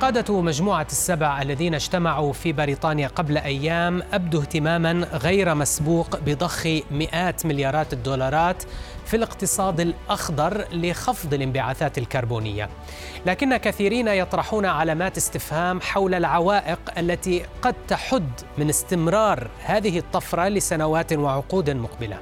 قادة مجموعة السبع الذين اجتمعوا في بريطانيا قبل أيام أبدوا اهتماما غير مسبوق بضخ مئات مليارات الدولارات في الاقتصاد الأخضر لخفض الانبعاثات الكربونية. لكن كثيرين يطرحون علامات استفهام حول العوائق التي قد تحد من استمرار هذه الطفرة لسنوات وعقود مقبلة.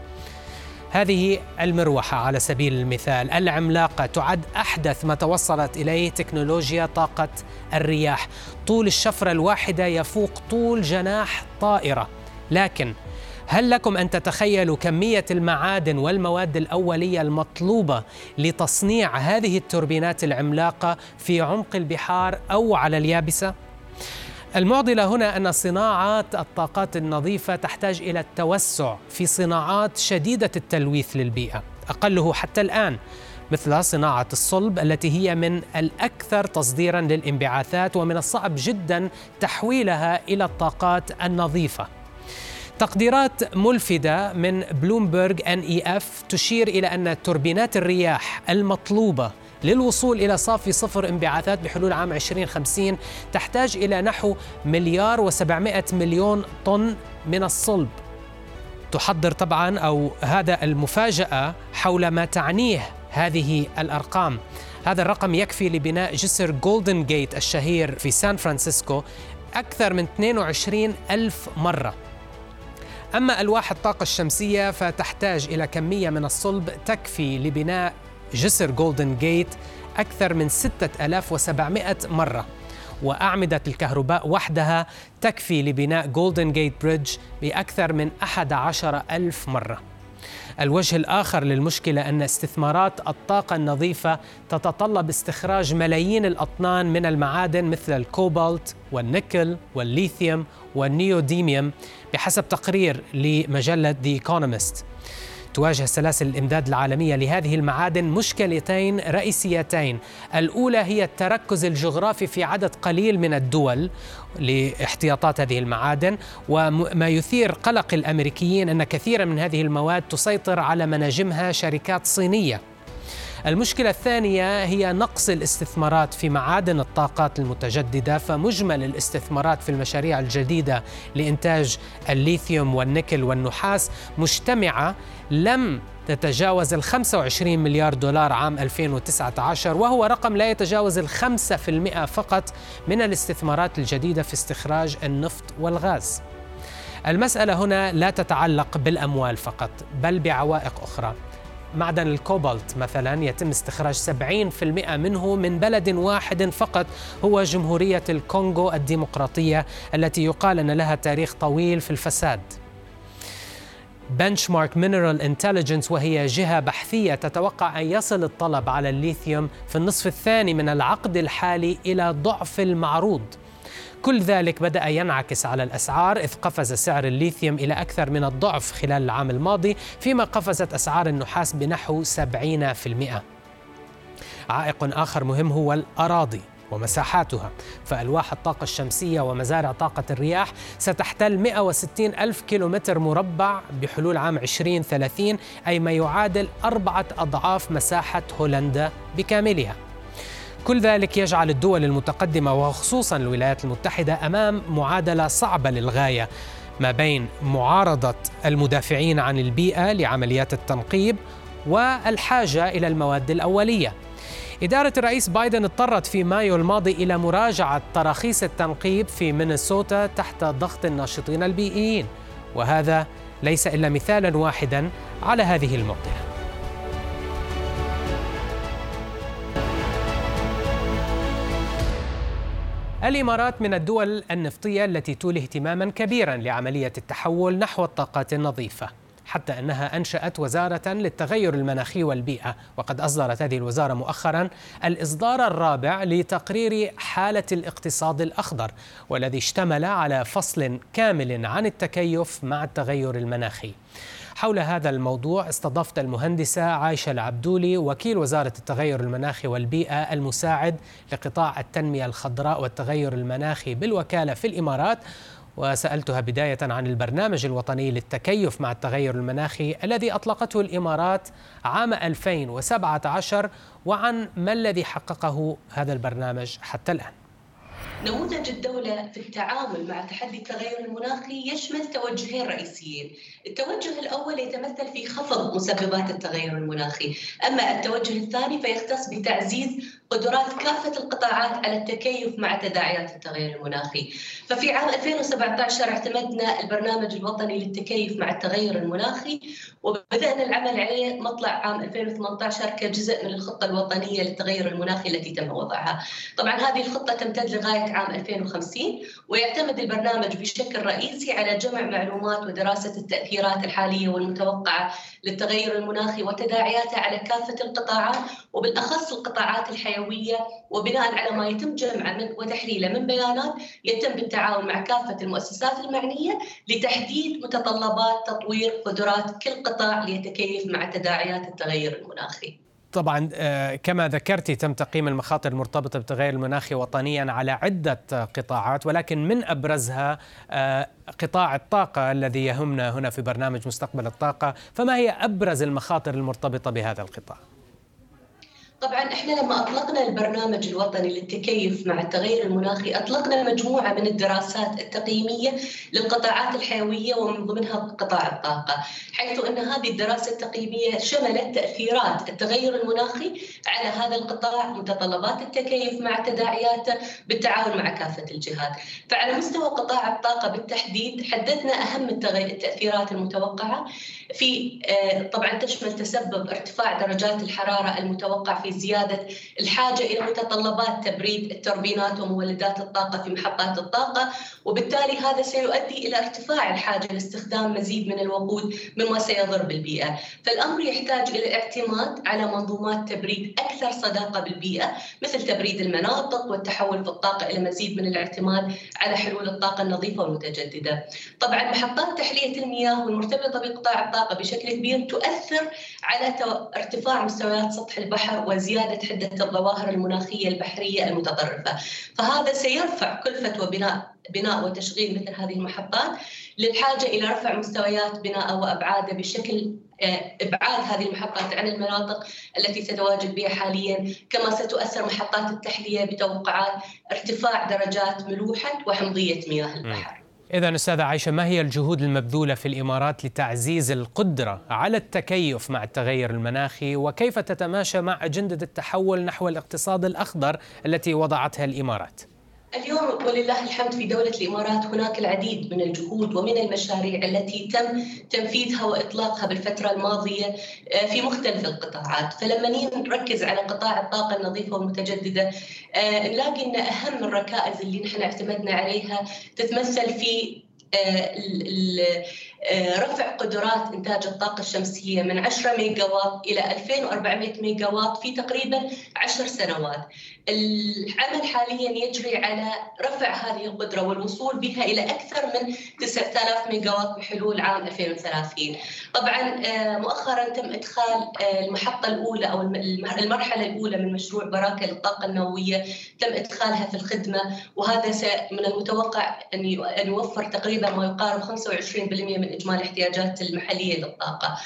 هذه المروحة على سبيل المثال. العملاقة تعد أحدث ما توصلت إليه تكنولوجيا طاقة الرياح. طول الشفرة الواحدة يفوق طول جناح طائرة. لكن هل لكم أن تتخيلوا كمية المعادن والمواد الأولية المطلوبة لتصنيع هذه التوربينات العملاقة في عمق البحار أو على اليابسة؟ المعضلة هنا أن صناعات الطاقات النظيفة تحتاج إلى التوسع في صناعات شديدة التلويث للبيئة أقله حتى الآن مثل صناعة الصلب التي هي من الأكثر تصديرا للانبعاثات ومن الصعب جدا تحويلها إلى الطاقات النظيفة. تقديرات ملفدة من بلومبرغ ان اي اف تشير إلى أن توربينات الرياح المطلوبة للوصول إلى صافي صفر انبعاثات بحلول عام 2050 تحتاج إلى نحو مليار و700 مليون طن من الصلب. تحضر طبعا أو هذا المفاجأة حول ما تعنيه هذه الأرقام. هذا الرقم يكفي لبناء جسر جولدن جيت الشهير في سان فرانسيسكو أكثر من 22 ألف مرة. أما ألواح الطاقة الشمسية فتحتاج إلى كمية من الصلب تكفي لبناء جسر جولدن جيت أكثر من 6700 مرة. وأعمدة الكهرباء وحدها تكفي لبناء جولدن جيت bridge بأكثر من 11 ألف مرة. الوجه الآخر للمشكلة أن استثمارات الطاقة النظيفة تتطلب استخراج ملايين الأطنان من المعادن مثل الكوبالت والنيكل والليثيوم والنيوديميوم بحسب تقرير لمجلة The Economist. تواجه سلاسل الإمداد العالمية لهذه المعادن مشكلتين رئيسيتين، الأولى هي التركز الجغرافي في عدد قليل من الدول لاحتياطات هذه المعادن، وما يثير قلق الأمريكيين أن كثيرا من هذه المواد تسيطر على مناجمها شركات صينية. المشكلة الثانية هي نقص الاستثمارات في معادن الطاقات المتجددة فمجمل الاستثمارات في المشاريع الجديدة لإنتاج الليثيوم والنيكل والنحاس مجتمعة لم تتجاوز ال 25 مليار دولار عام 2019 وهو رقم لا يتجاوز ال 5% فقط من الاستثمارات الجديدة في استخراج النفط والغاز. المسألة هنا لا تتعلق بالأموال فقط بل بعوائق أخرى. معدن الكوبالت مثلا يتم استخراج 70% منه من بلد واحد فقط هو جمهورية الكونغو الديمقراطية التي يقال أن لها تاريخ طويل في الفساد. Benchmark Mineral Intelligence وهي جهة بحثية تتوقع أن يصل الطلب على الليثيوم في النصف الثاني من العقد الحالي إلى ضعف المعروض. كل ذلك بدأ ينعكس على الأسعار إذ قفز سعر الليثيوم إلى أكثر من الضعف خلال العام الماضي فيما قفزت أسعار النحاس بنحو 70% عائق آخر مهم هو الأراضي ومساحاتها. فألواح الطاقة الشمسية ومزارع طاقة الرياح ستحتل 160 ألف كيلومتر مربع بحلول عام 2030 أي ما يعادل أربعة أضعاف مساحة هولندا بكاملها. كل ذلك يجعل الدول المتقدمة وخصوصا الولايات المتحدة أمام معادلة صعبة للغاية ما بين معارضة المدافعين عن البيئة لعمليات التنقيب والحاجة إلى المواد الأولية. إدارة الرئيس بايدن اضطرت في مايو الماضي إلى مراجعة تراخيص التنقيب في مينيسوتا تحت ضغط الناشطين البيئيين وهذا ليس إلا مثالا واحدا على هذه المعضلة الإمارات من الدول النفطية التي تولي اهتماما كبيرا لعملية التحول نحو الطاقات النظيفة حتى أنها أنشأت وزارة للتغير المناخي والبيئة. وقد أصدرت هذه الوزارة مؤخرا الإصدار الرابع لتقرير حالة الاقتصاد الأخضر والذي اشتمل على فصل كامل عن التكيف مع التغير المناخي. حول هذا الموضوع استضفت المهندسة عايشة العبدولي وكيل وزارة التغير المناخي والبيئة المساعد لقطاع التنمية الخضراء والتغير المناخي بالوكالة في الإمارات. وسألتها بداية عن البرنامج الوطني للتكيف مع التغير المناخي الذي أطلقته الإمارات عام 2017 وعن ما الذي حققه هذا البرنامج حتى الآن. نموذج الدولة في التعامل مع تحدي التغير المناخي يشمل توجهين رئيسيين. التوجه الأول يتمثل في خفض مسببات التغير المناخي. أما التوجه الثاني فيختص بتعزيز قدرات كافة القطاعات على التكيف مع تداعيات التغير المناخي. ففي عام 2017 اعتمدنا البرنامج الوطني للتكيف مع التغير المناخي وبدأنا العمل عليه مطلع عام 2018 كجزء من الخطة الوطنية للتغير المناخي التي تم وضعها. طبعا هذه الخطة تمتد لغاية عام 2050 ويعتمد البرنامج بشكل رئيسي على جمع معلومات ودراسة التأثيرات الحالية والمتوقعة للتغير المناخي وتداعياته على كافة القطاعات وبالأخص القطاعات الحيوية وبناء على ما يتم جمعه وتحليله من بيانات يتم بالتعاون مع كافة المؤسسات المعنية لتحديد متطلبات تطوير قدرات كل قطاع ليتكيف مع تداعيات التغير المناخي. طبعا آه، كما ذكرت تم تقييم المخاطر المرتبطة بالتغير المناخي وطنيا على عدة قطاعات ولكن من أبرزها آه، قطاع الطاقة الذي يهمنا هنا في برنامج مستقبل الطاقة فما هي أبرز المخاطر المرتبطة بهذا القطاع؟ طبعا إحنا لما أطلقنا البرنامج الوطني للتكيف مع التغير المناخي أطلقنا مجموعة من الدراسات التقييمية للقطاعات الحيوية ومن ضمنها قطاع الطاقة، حيث أن هذه الدراسة التقييمية شملت تأثيرات التغير المناخي على هذا القطاع، متطلبات التكيف مع تداعياته بالتعاون مع كافة الجهات، فعلى مستوى قطاع الطاقة بالتحديد حددنا أهم التأثيرات المتوقعة في آه، طبعا تشمل تسبب ارتفاع درجات الحرارة المتوقع في زيادة الحاجة إلى متطلبات تبريد التوربينات ومولدات الطاقة في محطات الطاقة وبالتالي هذا سيؤدي إلى ارتفاع الحاجة لاستخدام مزيد من الوقود مما سيضر بالبيئة، فالأمر يحتاج إلى الاعتماد على منظومات تبريد أكثر صداقة بالبيئة مثل تبريد المناطق والتحول في الطاقة إلى مزيد من الاعتماد على حلول الطاقة النظيفة والمتجددة. طبعا محطات تحلية المياه والمرتبطة بقطاع الطاقة بشكل كبير تؤثر على ارتفاع مستويات سطح البحر وزياده حدة الظواهر المناخية البحرية المتطرفة، فهذا سيرفع كلفه وبناء بناء وتشغيل مثل هذه المحطات للحاجة إلى رفع مستويات بناء وأبعاده بشكل آه، إبعاد هذه المحطات عن المناطق التي تتواجد بها حاليا. كما ستؤثر محطات التحلية بتوقعات ارتفاع درجات ملوحة وحمضية مياه البحر. إذا أستاذة عائشة ما هي الجهود المبذولة في الإمارات لتعزيز القدرة على التكيف مع التغير المناخي وكيف تتماشى مع أجندة التحول نحو الاقتصاد الأخضر التي وضعتها الإمارات؟ اليوم ولله الحمد في دولة الإمارات هناك العديد من الجهود ومن المشاريع التي تم تنفيذها وإطلاقها بالفترة الماضية آه، في مختلف القطاعات. فلما نركز على قطاع الطاقة النظيفة والمتجددة آه، نلاقي أن أهم الركائز اللي نحن اعتمدنا عليها تتمثل في آه، رفع قدرات إنتاج الطاقة الشمسية من 10 ميجا واط إلى 2400 ميجا واط في تقريبا 10 سنوات. العمل حاليا يجري على رفع هذه القدرة والوصول بها إلى أكثر من 9000 ميجا واط بحلول عام 2030 طبعا آه، مؤخرا تم إدخال المحطة الأولى أو المرحلة الأولى من مشروع براكة للطاقة النووية. تم إدخالها في الخدمة وهذا من المتوقع أن يوفر تقريبا ما يقارب 25% من من إجمالي الاحتياجات المحلية للطاقة.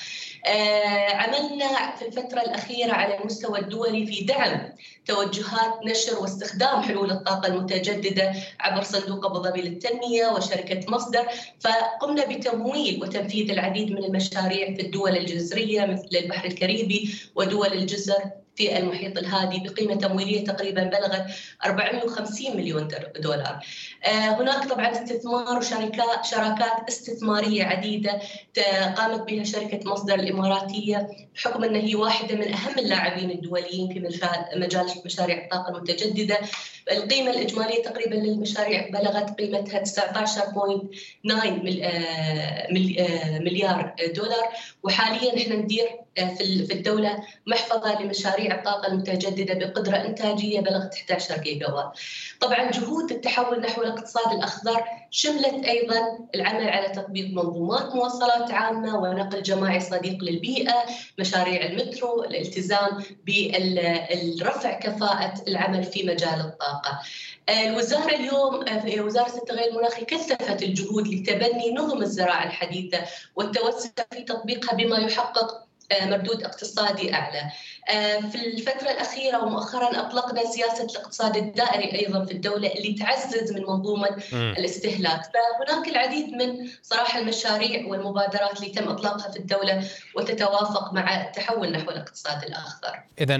آه، عملنا في الفترة الأخيرة على المستوى الدولي في دعم توجهات نشر واستخدام حلول الطاقة المتجددة عبر صندوق أبو ظبي للتنمية وشركة مصدر. فقمنا بتمويل وتنفيذ العديد من المشاريع في الدول الجزرية مثل البحر الكاريبي ودول الجزر في المحيط الهادي بقيمة تمويلية تقريبا بلغت 450 مليون دولار. آه، هناك طبعا استثمار وشركات استثمارية عديدة قامت بها شركة مصدر الإماراتية بحكم أنها هي واحدة من أهم اللاعبين الدوليين في مجال مشاريع الطاقة المتجددة. القيمة الإجمالية تقريبا للمشاريع بلغت قيمتها 19.9 مليار دولار. وحاليا إحنا ندير آه، في الدولة محفظة لمشاريع الطاقة المتجددة بقدرة إنتاجية بلغت 11 جيجا وات. طبعا جهود التحول نحو الاقتصاد الأخضر شملت أيضا العمل على تطبيق منظومات مواصلات عامة ونقل جماعي صديق للبيئة، مشاريع المترو، الالتزام بالرفع كفاءة العمل في مجال الطاقة. الوزارة اليوم آه، وزارة التغير المناخي كثفت الجهود لتبني نظم الزراعة الحديثة والتوسع في تطبيقها بما يحقق آه، مردود اقتصادي أعلى. آه، في الفترة الأخيرة ومؤخرا أطلقنا سياسة الاقتصاد الدائري أيضا في الدولة اللي تعزز من منظومة م. الاستهلاك فهناك العديد من صراحة المشاريع والمبادرات اللي تم إطلاقها في الدولة وتتوافق مع التحول نحو الاقتصاد الأخضر إذا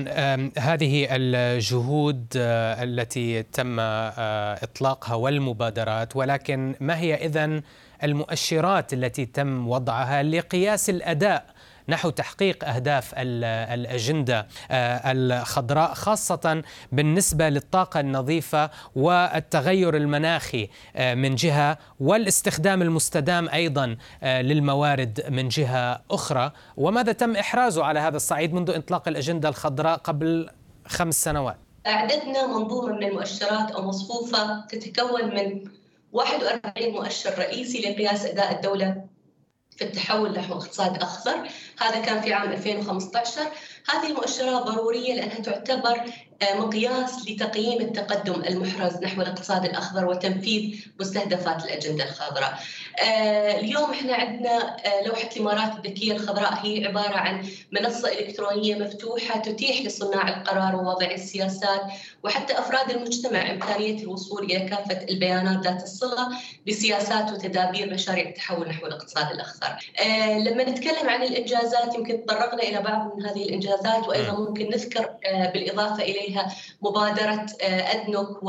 هذه الجهود آه، التي تم إطلاقها والمبادرات ولكن ما هي إذا المؤشرات التي تم وضعها لقياس الأداء نحو تحقيق أهداف الأجندة آه، الخضراء خاصة بالنسبة للطاقة النظيفة والتغير المناخي آه، من جهة والاستخدام المستدام أيضا آه، للموارد من جهة أخرى. وماذا تم إحرازه على هذا الصعيد منذ إطلاق الأجندة الخضراء قبل خمس سنوات؟ أعددنا منظومة من المؤشرات أو مصفوفة تتكون من 41 مؤشر رئيسي لقياس أداء الدولة. في التحول نحو اقتصاد أخضر. هذا كان في عام 2015 هذه المؤشرات ضرورية لأنها تعتبر آه، مقياس لتقييم التقدم المحرز نحو الاقتصاد الأخضر وتنفيذ مستهدفات الأجندة الخضراء. آه، اليوم إحنا عندنا آه، لوحة الإمارات الذكية الخضراء هي عبارة عن منصة إلكترونية مفتوحة تتيح لصناع القرار ووضع السياسات وحتى أفراد المجتمع إمكانية الوصول إلى كافة البيانات ذات الصلة بسياسات وتدابير مشاريع التحول نحو الاقتصاد الأخضر. لما نتكلم عن الإنجازات يمكن تطرقنا إلى بعض من هذه الإنجازات وأيضا ممكن نذكر بالإضافة إليها مبادرة أدنك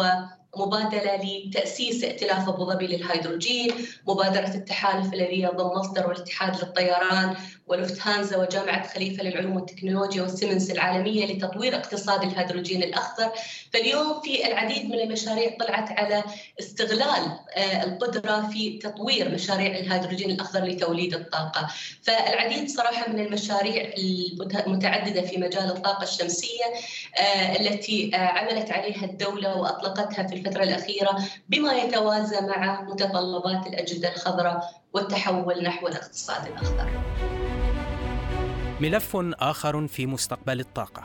مبادلة لتأسيس ائتلاف أبو ظبي للهيدروجين مبادرة التحالف الذي يضم مصدر والاتحاد للطيران ولوفتهانزا وجامعة خليفة للعلوم والتكنولوجيا والسيمنز العالمية لتطوير اقتصاد الهيدروجين الأخضر. فاليوم في العديد من المشاريع طلعت على استغلال آه، القدرة في تطوير مشاريع الهيدروجين الأخضر لتوليد الطاقة. فالعديد صراحة من المشاريع المتعددة في مجال الطاقة الشمسية آه، التي آه، عملت عليها الدولة وأطلقتها في الفترة الأخيرة بما يتوازى مع متطلبات الأجندة الخضراء والتحول نحو الاقتصاد الأخضر ملف آخر في مستقبل الطاقة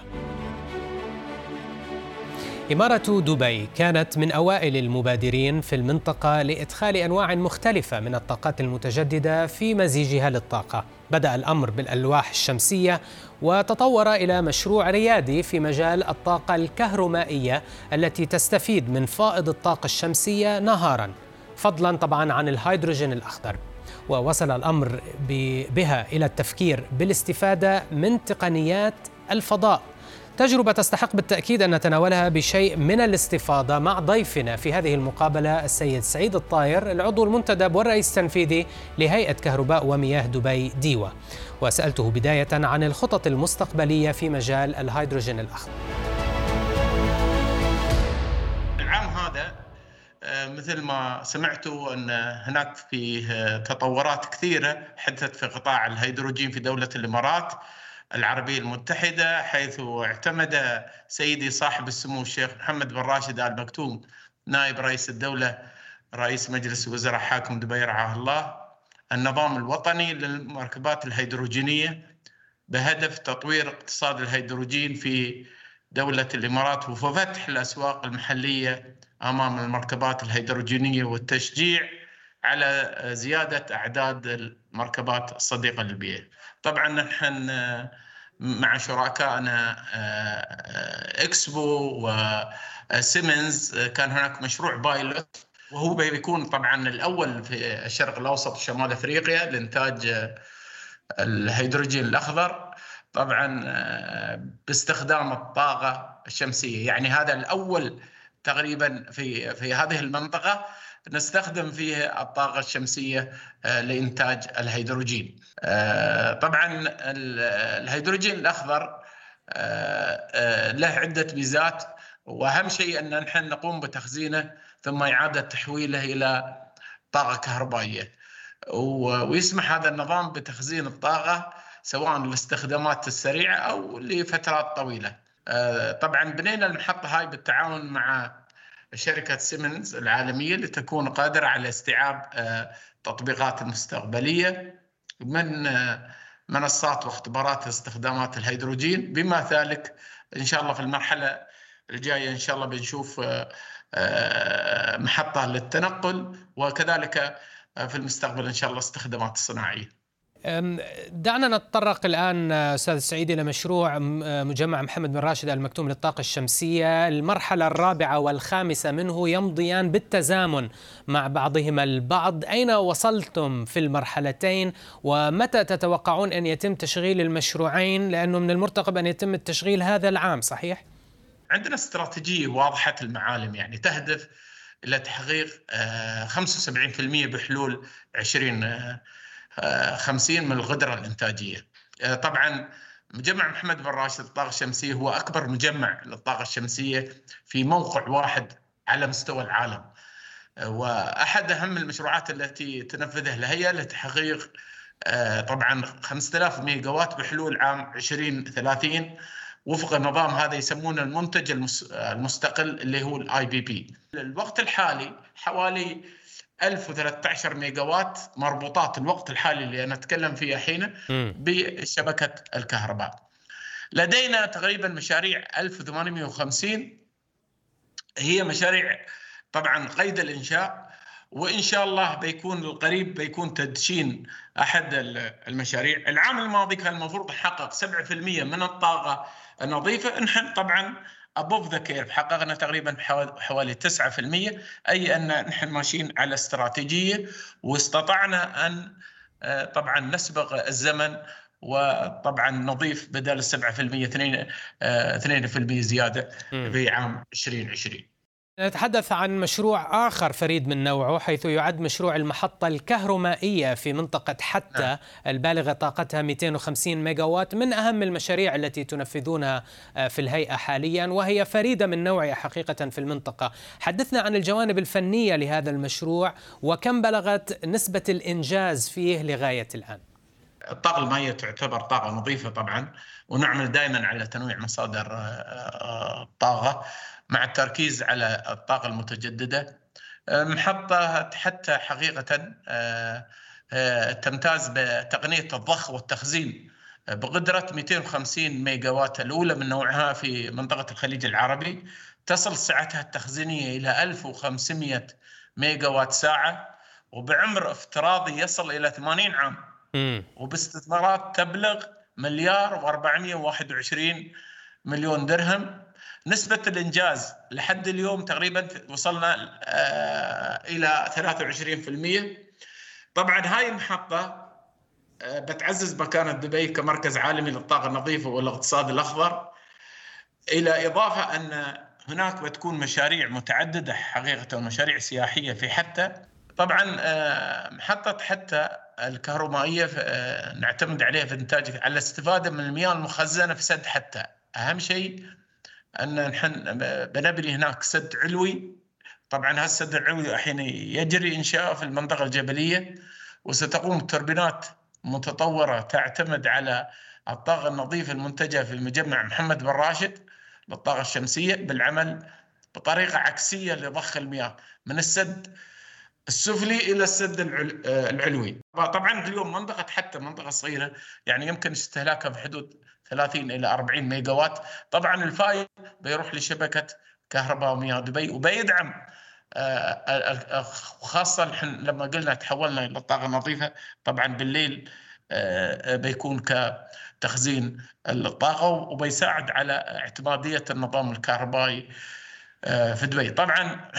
إمارة دبي كانت من أوائل المبادرين في المنطقة لإدخال أنواع مختلفة من الطاقات المتجددة في مزيجها للطاقة. بدأ الأمر بالألواح الشمسية وتطور إلى مشروع ريادي في مجال الطاقة الكهرومائية التي تستفيد من فائض الطاقة الشمسية نهارا، فضلا طبعا عن الهيدروجين الأخضر. ووصل الأمر بها إلى التفكير بالاستفادة من تقنيات الفضاء تجربة تستحق بالتأكيد أن نتناولها بشيء من الاستفاضة مع ضيفنا في هذه المقابلة السيد سعيد الطاير العضو المنتدب والرئيس التنفيذي لهيئة كهرباء ومياه دبي ديوا وسألته بداية عن الخطط المستقبلية في مجال الهيدروجين الأخضر. العام هذا آه، مثل ما سمعتوا أن هناك فيه تطورات كثيرة حدثت في قطاع الهيدروجين في دولة الإمارات. العربية المتحدة حيث اعتمد سيدي صاحب السمو الشيخ محمد بن راشد آل مكتوم نائب رئيس الدولة رئيس مجلس وزراء حاكم دبي رعاه الله النظام الوطني للمركبات الهيدروجينية بهدف تطوير اقتصاد الهيدروجين في دولة الإمارات وفتح الأسواق المحلية أمام المركبات الهيدروجينية والتشجيع على زيادة أعداد المركبات الصديقة للبيئة. طبعا نحن مع شركائنا آه، إكسبو وسيمنز كان هناك مشروع pilot. وهو بيكون طبعا الأول في الشرق الأوسط وشمال أفريقيا لإنتاج الهيدروجين الأخضر. طبعا باستخدام الطاقة الشمسية. يعني هذا الأول تقريبا في في هذه المنطقة. نستخدم فيه الطاقة الشمسية لإنتاج الهيدروجين. طبعا الهيدروجين الأخضر له عدة ميزات وأهم شيء أن نحن نقوم بتخزينه ثم إعادة تحويله إلى طاقة كهربائية. ويسمح هذا النظام بتخزين الطاقة سواء للاستخدامات السريعة أو لفترات طويلة. طبعا بنينا المحطة هاي بالتعاون مع شركة سيمنز العالمية لتكون قادرة على استيعاب تطبيقات مستقبلية من منصات واختبارات استخدامات الهيدروجين. بما ذلك إن شاء الله في المرحلة الجاية إن شاء الله بنشوف محطة للتنقل وكذلك في المستقبل إن شاء الله استخدامات صناعية. دعنا نتطرق الآن أستاذ سعيد إلى مشروع مجمع محمد بن راشد المكتوم للطاقة الشمسية. المرحلة الرابعة والخامسة منه يمضيان بالتزامن مع بعضهما البعض. أين وصلتم في المرحلتين؟ ومتى تتوقعون أن يتم تشغيل المشروعين؟ لأنه من المرتقب أن يتم التشغيل هذا العام صحيح؟ عندنا استراتيجية واضحة المعالم يعني تهدف إلى تحقيق 75% بحلول 20 50 من الغدرة الإنتاجية. طبعا مجمع محمد بن راشد للطاقة الشمسية هو أكبر مجمع للطاقة الشمسية في موقع واحد على مستوى العالم. وأحد أهم المشروعات التي تنفذها الهيئة لتحقيق طبعا 5000 ميجا وات بحلول عام 2030 وفق النظام هذا يسمونه المنتج المستقل اللي هو ال IPP الوقت الحالي حوالي 1013 ميجا وات مربوطات الوقت الحالي اللي أنا أتكلم فيه الحين بشبكة الكهرباء. لدينا تقريبا مشاريع 1850 هي مشاريع طبعا قيد الإنشاء وإن شاء الله بيكون القريب بيكون تدشين أحد المشاريع، العام الماضي كان المفروض نحقق 7% من الطاقة النظيفة، نحن طبعا above the curve حققنا تقريبا حوالي 9% أي أن نحن ماشيين على استراتيجية واستطعنا أن طبعا نسبق الزمن وطبعا نضيف بدل ال 7% 2% زيادة في عام 2020 نتحدث عن مشروع آخر فريد من نوعه حيث يعد مشروع المحطة الكهرومائية في منطقة حتى نعم. البالغة طاقتها 250 ميجاوات من أهم المشاريع التي تنفذونها في الهيئة حاليا وهي فريدة من نوعها حقيقة في المنطقة. حدثنا عن الجوانب الفنية لهذا المشروع وكم بلغت نسبة الإنجاز فيه لغاية الآن؟ الطاقة المائية تعتبر طاقة نظيفة طبعا ونعمل دائما على تنويع مصادر الطاقة مع التركيز على الطاقة المتجددة محطة حتى حقيقة تمتاز بتقنية الضخ والتخزين بقدرة 250 ميجا وات الأولى من نوعها في منطقة الخليج العربي. تصل سعتها التخزينية إلى 1500 ميجا وات ساعة وبعمر افتراضي يصل إلى 80 عام. وباستثمارات تبلغ مليار و421 مليون درهم. نسبة الإنجاز لحد اليوم تقريبا وصلنا إلى 23% طبعا هاي المحطة بتعزز مكانة دبي كمركز عالمي للطاقة النظيفة والاقتصاد الأخضر إلى إضافة أن هناك بتكون مشاريع متعددة حقيقة مشاريع سياحية في حتى. طبعا محطة حتى الكهرومائية نعتمد عليها في إنتاج على الاستفادة من المياه المخزنة في سد حتى. أهم شيء أن نحن بنبني هناك سد علوي. طبعا هذا السد العلوي الحين يجري انشاؤه في المنطقة الجبلية وستقوم توربينات متطورة تعتمد على الطاقة النظيفة المنتجة في مجمع محمد بن راشد للطاقة الشمسية بالعمل بطريقة عكسية لضخ المياه من السد السفلي إلى السد العلوي. طبعا اليوم منطقة حتى منطقة صغيرة يعني يمكن استهلاكها في حدود 30 إلى 40 ميجا وات طبعا الفائض بيروح لشبكة كهرباء ومياه دبي وبيدعم خاصة لما قلنا تحولنا إلى الطاقه النظيفه طبعا بالليل بيكون كتخزين الطاقة وبيساعد على اعتمادية النظام الكهربائي في دبي. طبعا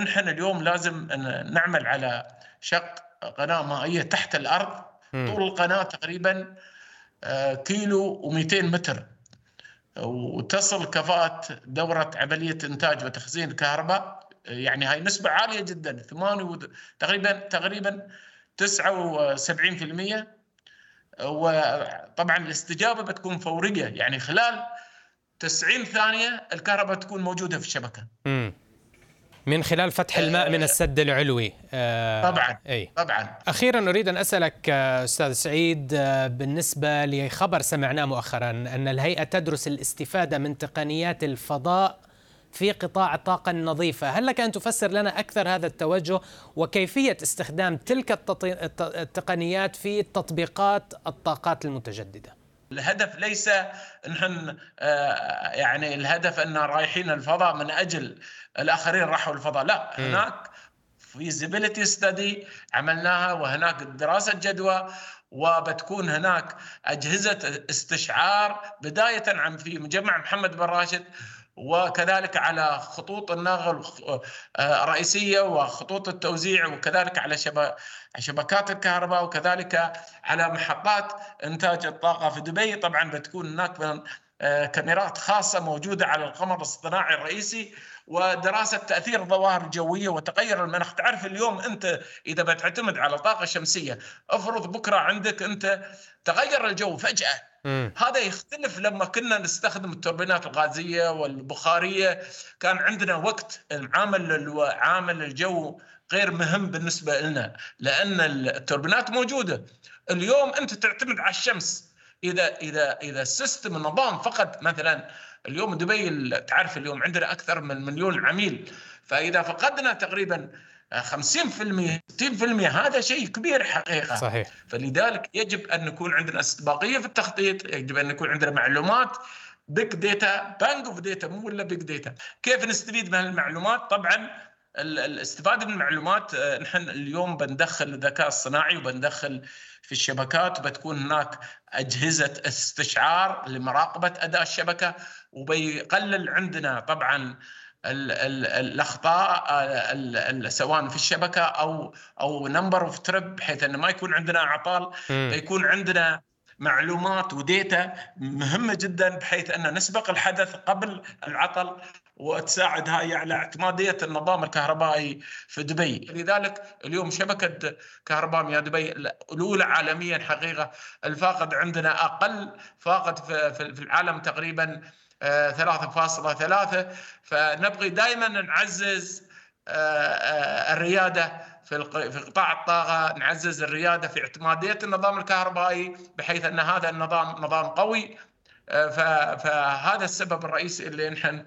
نحن اليوم لازم نعمل على شق قناة مائية تحت الأرض. طول القناة تقريبا كيلو و200 متر. وتصل كفاءة دورة عملية إنتاج وتخزين الكهرباء يعني هاي نسبة عالية جدا ثمانية تقريبا تقريبا 79% وطبعا الاستجابة بتكون فورية يعني خلال 90 ثانية الكهرباء تكون موجودة في الشبكة. من خلال فتح الماء من السد العلوي. آه طبعا أي. طبعا. أخيرا أريد أن أسألك آه، أستاذ سعيد آه، بالنسبة لخبر سمعناه مؤخرا أن الهيئة تدرس الاستفادة من تقنيات الفضاء في قطاع الطاقة النظيفة. هل لك أن تفسر لنا أكثر هذا التوجه وكيفية استخدام تلك التقنيات في تطبيقات الطاقات المتجددة؟ الهدف ليس نحن آه، يعني الهدف أن رايحين الفضاء من أجل الآخرين راحوا الفضاء. لا هناك فيزيبيليتي ستدي عملناها وهناك دراسة جدوى وبتكون هناك أجهزة استشعار بداية عن في مجمع محمد بن راشد. وكذلك على خطوط النقل الرئيسيه آه، وخطوط التوزيع وكذلك على شبكات الكهرباء وكذلك على محطات إنتاج الطاقة في دبي. طبعا بتكون هناك آه، كاميرات خاصة موجودة على القمر الاصطناعي الرئيسي ودراسة تأثير الظواهر الجويه وتغير المناخ. تعرف اليوم أنت إذا بتعتمد على طاقه شمسيه افرض بكرة عندك أنت تغير الجو فجأة. هذا يختلف لما كنا نستخدم التوربينات الغازية والبخارية. كان عندنا وقت عامل عامل الجو غير مهم بالنسبة لنا لأن التوربينات موجودة. اليوم أنت تعتمد على الشمس. إذا إذا إذا السيستم النظام فقد مثلا اليوم دبي تعرف اليوم عندنا أكثر من مليون عميل. فإذا فقدنا تقريبا 50% 60% هذا شيء كبير حقيقة. صحيح. فلذلك يجب أن نكون عندنا استباقية في التخطيط يجب أن يكون عندنا معلومات. big data bank of data مو ولا big data كيف نستفيد من المعلومات طبعا الاستفاده من المعلومات آه، نحن اليوم بندخل الذكاء الصناعي وبندخل في الشبكات وبتكون هناك أجهزة استشعار لمراقبة أداء الشبكة وبيقلل عندنا طبعا الأخطاء آه، سواء في الشبكة أو أو number of trip بحيث إنه ما يكون عندنا اعطال يكون عندنا معلومات وديتا مهمة جدا بحيث ان نسبق الحدث قبل العطل. وتساعد هاي على اعتمادية النظام الكهربائي في دبي، لذلك اليوم شبكة كهرباء مياه دبي الأولى عالميا حقيقة. الفاقد عندنا أقل فاقد في العالم تقريبا 3.3 فنبغي دائما نعزز آه، آه، الريادة في في قطاع الطاقة نعزز الريادة في اعتمادية النظام الكهربائي بحيث أن هذا النظام نظام قوي. آه، فهذا السبب الرئيسي اللي نحن